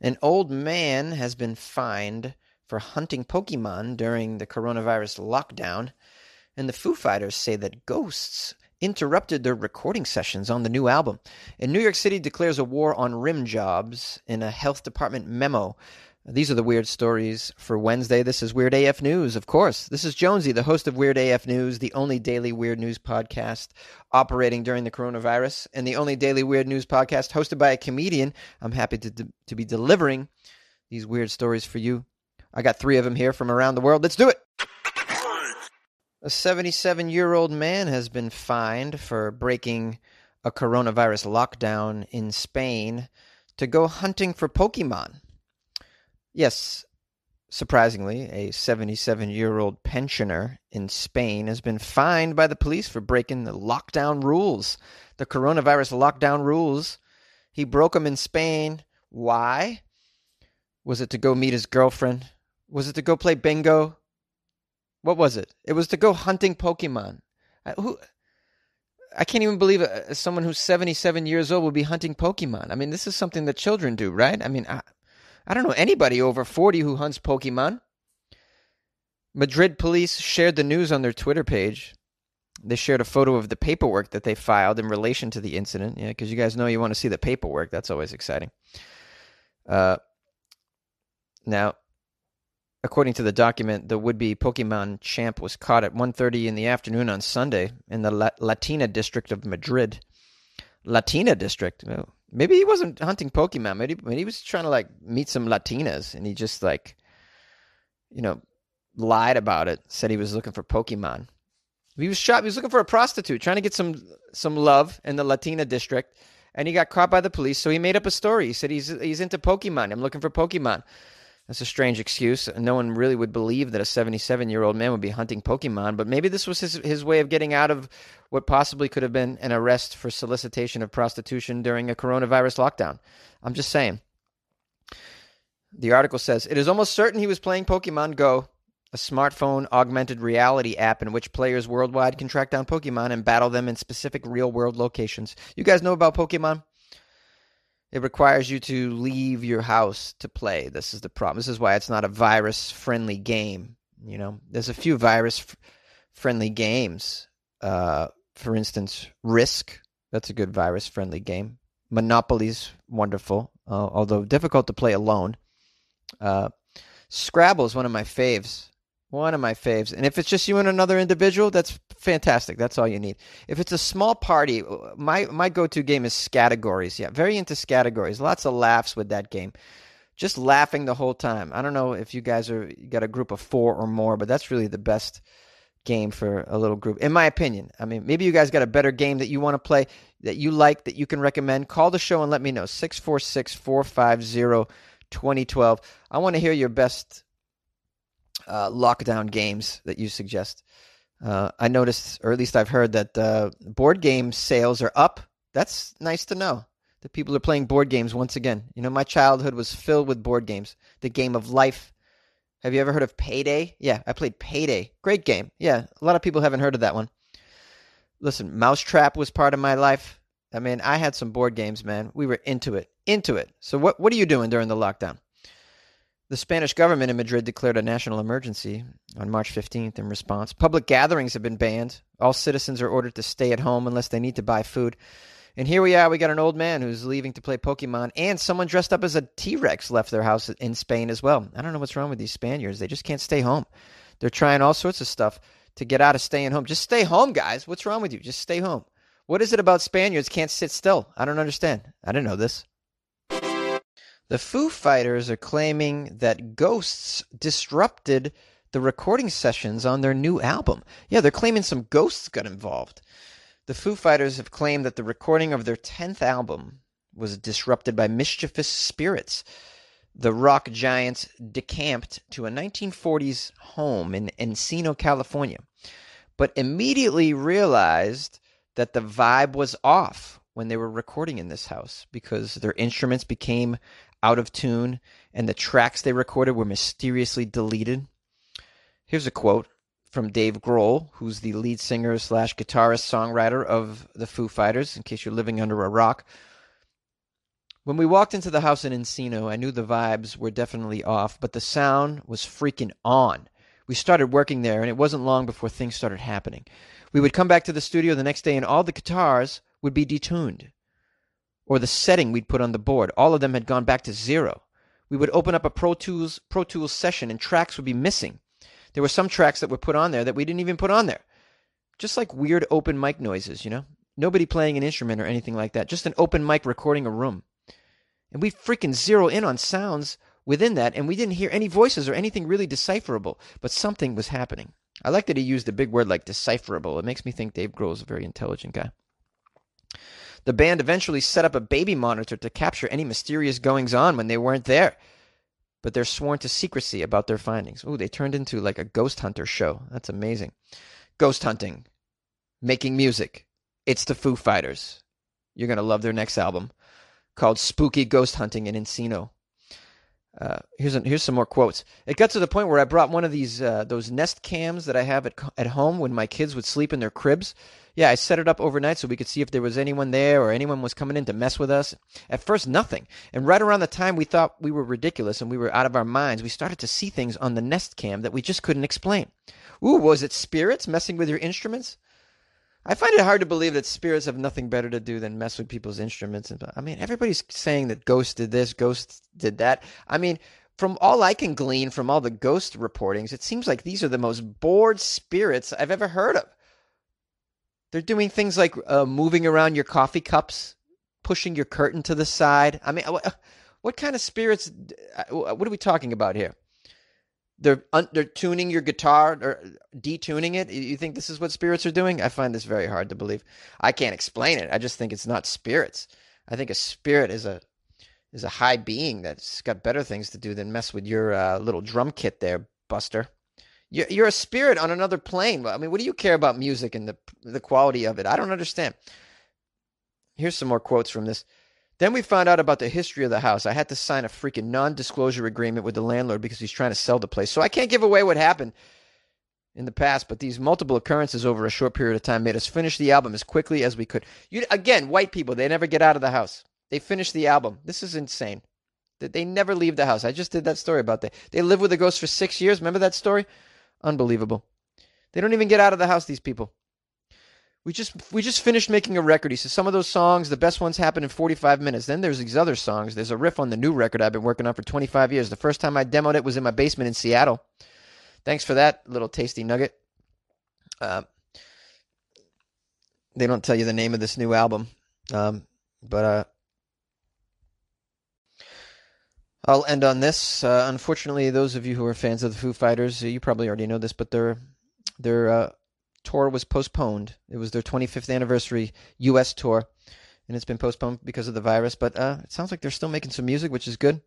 An old man has been fined for hunting Pokemon during the coronavirus lockdown, and the Foo Fighters say that ghosts interrupted their recording sessions on the new album. And New York City declares a war on rim jobs in a health department memo. These are the weird stories for Wednesday. This is Weird AF News, of course. This is Jonesy, the host of Weird AF News, the only daily weird news podcast operating during the coronavirus, and the only daily weird news podcast hosted by a comedian. I'm happy to, to be delivering these weird stories for you. I got three of them here from around the world. Let's do it. A 77 year old man has been fined for breaking a coronavirus lockdown in Spain to go hunting for Pokemon. Yes, surprisingly, a 77 year old pensioner in Spain has been fined by the police for breaking the lockdown rules, the coronavirus lockdown rules. He broke them in Spain. Why? Was it to go meet his girlfriend? Was it to go play bingo? What was it? It was to go hunting Pokemon. I, who? I can't even believe it. someone who's 77 years old would be hunting Pokemon. I mean, this is something that children do, right? I mean, I, I don't know anybody over 40 who hunts Pokemon. Madrid police shared the news on their Twitter page. They shared a photo of the paperwork that they filed in relation to the incident. Yeah, because you guys know you want to see the paperwork. That's always exciting. Uh, now, according to the document, the would-be Pokemon champ was caught at 1:30 in the afternoon on Sunday in the La- Latina district of Madrid. Latina district. Oh, maybe he wasn't hunting Pokemon. Maybe, maybe he was trying to like meet some Latinas, and he just like, you know, lied about it. Said he was looking for Pokemon. He was shot. He was looking for a prostitute, trying to get some some love in the Latina district, and he got caught by the police. So he made up a story. He said he's he's into Pokemon. I'm looking for Pokemon. That's a strange excuse. No one really would believe that a 77 year old man would be hunting Pokemon, but maybe this was his, his way of getting out of what possibly could have been an arrest for solicitation of prostitution during a coronavirus lockdown. I'm just saying. The article says it is almost certain he was playing Pokemon Go, a smartphone augmented reality app in which players worldwide can track down Pokemon and battle them in specific real world locations. You guys know about Pokemon? It requires you to leave your house to play. This is the problem. This is why it's not a virus friendly game. You know, there's a few virus f- friendly games. Uh, for instance, Risk. That's a good virus friendly game. Monopoly's wonderful, uh, although difficult to play alone. Uh, Scrabble is one of my faves. One of my faves. And if it's just you and another individual, that's fantastic. That's all you need. If it's a small party, my my go-to game is Scattergories. Yeah, very into Scattergories. Lots of laughs with that game. Just laughing the whole time. I don't know if you guys are you got a group of 4 or more, but that's really the best game for a little group in my opinion. I mean, maybe you guys got a better game that you want to play that you like that you can recommend. Call the show and let me know. 646-450-2012. I want to hear your best uh, lockdown games that you suggest. Uh, I noticed, or at least I've heard, that uh, board game sales are up. That's nice to know that people are playing board games once again. You know, my childhood was filled with board games. The game of life. Have you ever heard of Payday? Yeah, I played Payday. Great game. Yeah, a lot of people haven't heard of that one. Listen, Mousetrap was part of my life. I mean, I had some board games, man. We were into it, into it. So, what what are you doing during the lockdown? The Spanish government in Madrid declared a national emergency on March 15th in response. Public gatherings have been banned. All citizens are ordered to stay at home unless they need to buy food. And here we are. We got an old man who's leaving to play Pokemon, and someone dressed up as a T Rex left their house in Spain as well. I don't know what's wrong with these Spaniards. They just can't stay home. They're trying all sorts of stuff to get out of staying home. Just stay home, guys. What's wrong with you? Just stay home. What is it about Spaniards can't sit still? I don't understand. I didn't know this. The Foo Fighters are claiming that ghosts disrupted the recording sessions on their new album. Yeah, they're claiming some ghosts got involved. The Foo Fighters have claimed that the recording of their 10th album was disrupted by mischievous spirits. The rock giants decamped to a 1940s home in Encino, California, but immediately realized that the vibe was off when they were recording in this house because their instruments became out of tune and the tracks they recorded were mysteriously deleted. Here's a quote from Dave Grohl, who's the lead singer slash guitarist songwriter of the Foo Fighters, in case you're living under a rock. When we walked into the house in Encino, I knew the vibes were definitely off, but the sound was freaking on. We started working there, and it wasn't long before things started happening. We would come back to the studio the next day, and all the guitars would be detuned. Or the setting we'd put on the board, all of them had gone back to zero. We would open up a Pro Tools, Pro Tools session, and tracks would be missing. There were some tracks that were put on there that we didn't even put on there. Just like weird open mic noises, you know? Nobody playing an instrument or anything like that. Just an open mic recording a room. And we freaking zero in on sounds within that, and we didn't hear any voices or anything really decipherable, but something was happening. I like that he used a big word like decipherable. It makes me think Dave Grohl is a very intelligent guy. The band eventually set up a baby monitor to capture any mysterious goings on when they weren't there. But they're sworn to secrecy about their findings. Ooh, they turned into like a ghost hunter show. That's amazing. Ghost hunting, making music. It's the Foo Fighters. You're going to love their next album called Spooky Ghost Hunting in Encino. Uh, here's here's some more quotes. It got to the point where I brought one of these uh, those Nest cams that I have at at home when my kids would sleep in their cribs. Yeah, I set it up overnight so we could see if there was anyone there or anyone was coming in to mess with us. At first, nothing. And right around the time we thought we were ridiculous and we were out of our minds, we started to see things on the Nest cam that we just couldn't explain. Ooh, was it spirits messing with your instruments? I find it hard to believe that spirits have nothing better to do than mess with people's instruments. And I mean, everybody's saying that ghosts did this, ghosts did that. I mean, from all I can glean from all the ghost reportings, it seems like these are the most bored spirits I've ever heard of. They're doing things like uh, moving around your coffee cups, pushing your curtain to the side. I mean, what, what kind of spirits? Uh, what are we talking about here? They're un- they're tuning your guitar or detuning it. You think this is what spirits are doing? I find this very hard to believe. I can't explain it. I just think it's not spirits. I think a spirit is a is a high being that's got better things to do than mess with your uh, little drum kit there, Buster. You're, you're a spirit on another plane. I mean, what do you care about music and the the quality of it? I don't understand. Here's some more quotes from this. Then we found out about the history of the house. I had to sign a freaking non disclosure agreement with the landlord because he's trying to sell the place. So I can't give away what happened in the past, but these multiple occurrences over a short period of time made us finish the album as quickly as we could. You, again, white people, they never get out of the house. They finish the album. This is insane. They never leave the house. I just did that story about that. They live with the ghost for six years. Remember that story? Unbelievable. They don't even get out of the house, these people we just we just finished making a record. He says some of those songs, the best ones happen in 45 minutes. Then there's these other songs. There's a riff on the new record I've been working on for 25 years. The first time I demoed it was in my basement in Seattle. Thanks for that little tasty nugget. Uh, they don't tell you the name of this new album, um, but uh, I'll end on this. Uh, unfortunately, those of you who are fans of the Foo Fighters, you probably already know this, but they're they're uh, tour was postponed. It was their 25th anniversary U.S. tour, and it's been postponed because of the virus. But uh, it sounds like they're still making some music, which is good.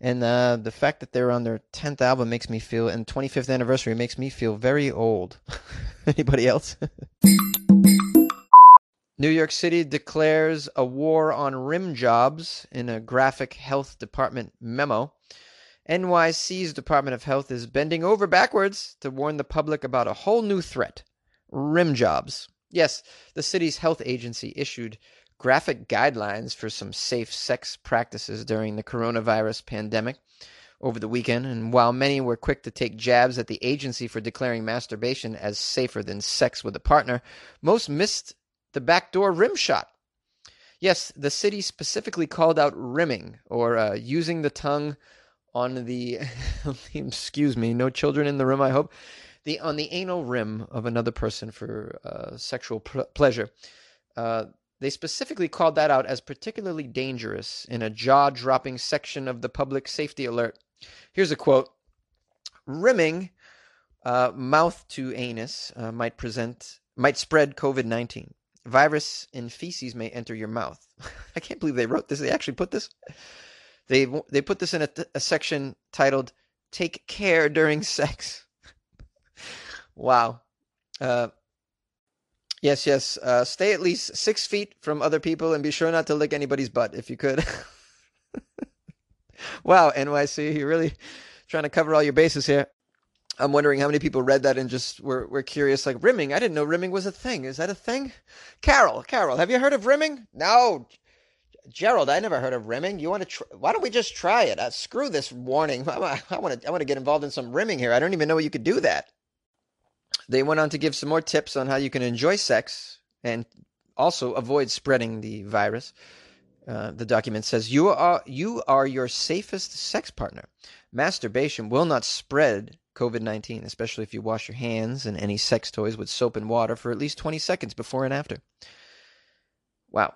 And uh, the fact that they're on their 10th album makes me feel, and 25th anniversary makes me feel very old. Anybody else? New York City declares a war on rim jobs in a graphic health department memo. NYC's Department of Health is bending over backwards to warn the public about a whole new threat rim jobs. Yes, the city's health agency issued graphic guidelines for some safe sex practices during the coronavirus pandemic over the weekend. And while many were quick to take jabs at the agency for declaring masturbation as safer than sex with a partner, most missed the backdoor rim shot. Yes, the city specifically called out rimming or uh, using the tongue on the, excuse me, no children in the room, I hope, the on the anal rim of another person for uh, sexual pr- pleasure. Uh, they specifically called that out as particularly dangerous in a jaw dropping section of the public safety alert. Here's a quote Rimming, uh, mouth to anus, uh, might present, might spread COVID 19. Virus in feces may enter your mouth. I can't believe they wrote this. They actually put this. They, they put this in a, a section titled Take Care During Sex. Wow. Uh, yes, yes. Uh, stay at least six feet from other people and be sure not to lick anybody's butt if you could. wow, NYC, you're really trying to cover all your bases here. I'm wondering how many people read that and just were, were curious, like rimming. I didn't know rimming was a thing. Is that a thing? Carol, Carol, have you heard of rimming? No. Gerald, I never heard of rimming. You want to? Tr- Why don't we just try it? Uh, screw this warning. I want to. I want to get involved in some rimming here. I don't even know you could do that. They went on to give some more tips on how you can enjoy sex and also avoid spreading the virus. Uh, the document says you are you are your safest sex partner. Masturbation will not spread COVID 19, especially if you wash your hands and any sex toys with soap and water for at least 20 seconds before and after. Wow.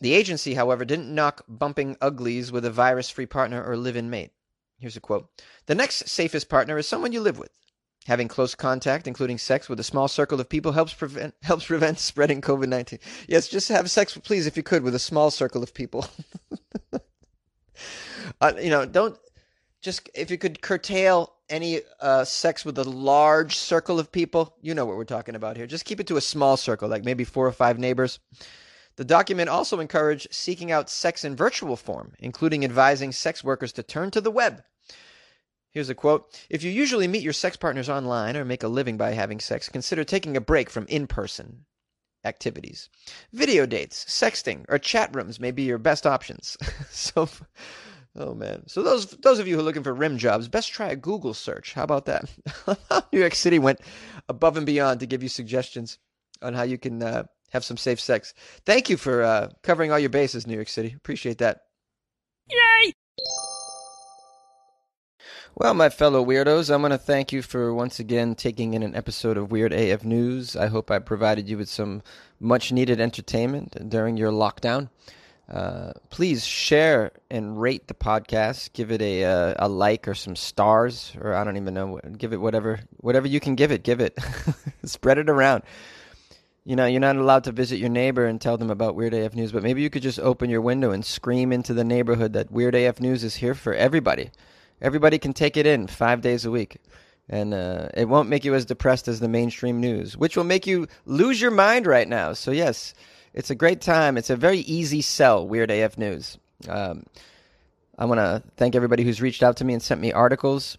The agency, however, didn't knock bumping uglies with a virus free partner or live in mate. Here's a quote The next safest partner is someone you live with. Having close contact, including sex, with a small circle of people helps prevent helps prevent spreading COVID nineteen. Yes, just have sex, please, if you could, with a small circle of people. uh, you know, don't just if you could curtail any uh, sex with a large circle of people. You know what we're talking about here. Just keep it to a small circle, like maybe four or five neighbors. The document also encouraged seeking out sex in virtual form, including advising sex workers to turn to the web. Here's a quote If you usually meet your sex partners online or make a living by having sex, consider taking a break from in person activities. Video dates, sexting, or chat rooms may be your best options. so, oh man. So those those of you who are looking for rim jobs, best try a Google search. How about that? New York City went above and beyond to give you suggestions on how you can uh, have some safe sex. Thank you for uh, covering all your bases, New York City. Appreciate that. Yay! Well, my fellow weirdos, I want to thank you for once again taking in an episode of Weird AF News. I hope I provided you with some much needed entertainment during your lockdown. Uh, please share and rate the podcast. Give it a uh, a like or some stars, or I don't even know. Give it whatever whatever you can give it. Give it. Spread it around you know, you're not allowed to visit your neighbor and tell them about Weird AF News, but maybe you could just open your window and scream into the neighborhood that Weird AF News is here for everybody. Everybody can take it in five days a week. And uh, it won't make you as depressed as the mainstream news, which will make you lose your mind right now. So, yes, it's a great time. It's a very easy sell, Weird AF News. Um, I want to thank everybody who's reached out to me and sent me articles.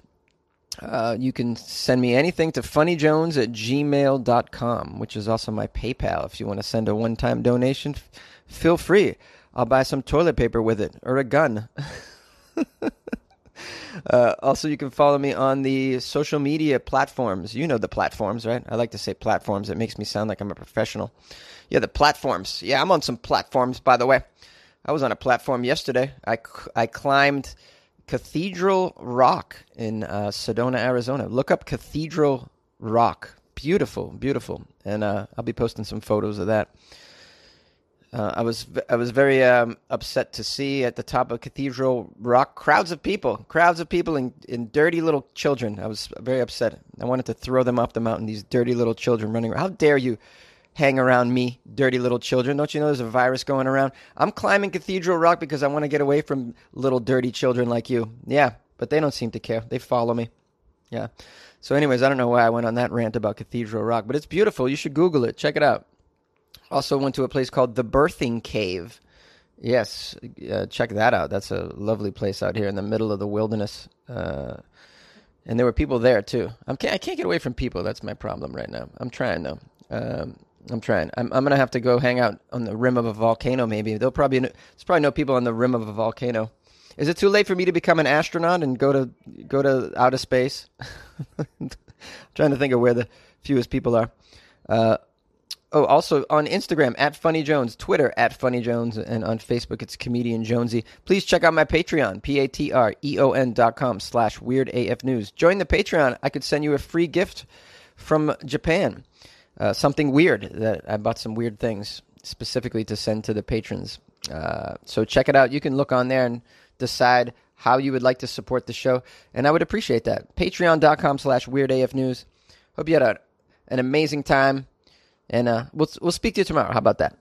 Uh, you can send me anything to funnyjones at gmail.com, which is also my PayPal. If you want to send a one time donation, f- feel free. I'll buy some toilet paper with it or a gun. uh, also, you can follow me on the social media platforms. You know the platforms, right? I like to say platforms. It makes me sound like I'm a professional. Yeah, the platforms. Yeah, I'm on some platforms, by the way. I was on a platform yesterday. I, I climbed Cathedral Rock in uh, Sedona, Arizona. Look up Cathedral Rock. Beautiful, beautiful, and uh, I'll be posting some photos of that. Uh, I was I was very um, upset to see at the top of Cathedral Rock crowds of people, crowds of people, and, and dirty little children. I was very upset. I wanted to throw them off the mountain. These dirty little children running around. How dare you! hang around me, dirty little children. Don't you know there's a virus going around? I'm climbing Cathedral Rock because I want to get away from little dirty children like you. Yeah, but they don't seem to care. They follow me. Yeah. So, anyways, I don't know why I went on that rant about Cathedral Rock, but it's beautiful. You should Google it. Check it out. Also, went to a place called the Birthing Cave. Yes, uh, check that out. That's a lovely place out here in the middle of the wilderness. Uh, and there were people there too. I'm, I can't get away from people. That's my problem right now. I'm trying though. Um, I'm trying. I'm, I'm gonna have to go hang out on the rim of a volcano. Maybe they'll probably there's probably no people on the rim of a volcano. Is it too late for me to become an astronaut and go to go to outer space? trying to think of where the fewest people are. Uh, oh, also on Instagram at Funny Jones, Twitter at Funny Jones, and on Facebook it's Comedian Jonesy. Please check out my Patreon, p a t r e o n dot com slash Weird AF News. Join the Patreon. I could send you a free gift from Japan uh, something weird that I bought some weird things specifically to send to the patrons. Uh, so check it out. You can look on there and decide how you would like to support the show, and I would appreciate that. Patreon.com slash Weird AF News. Hope you had a, an amazing time, and uh, we'll, we'll speak to you tomorrow. How about that?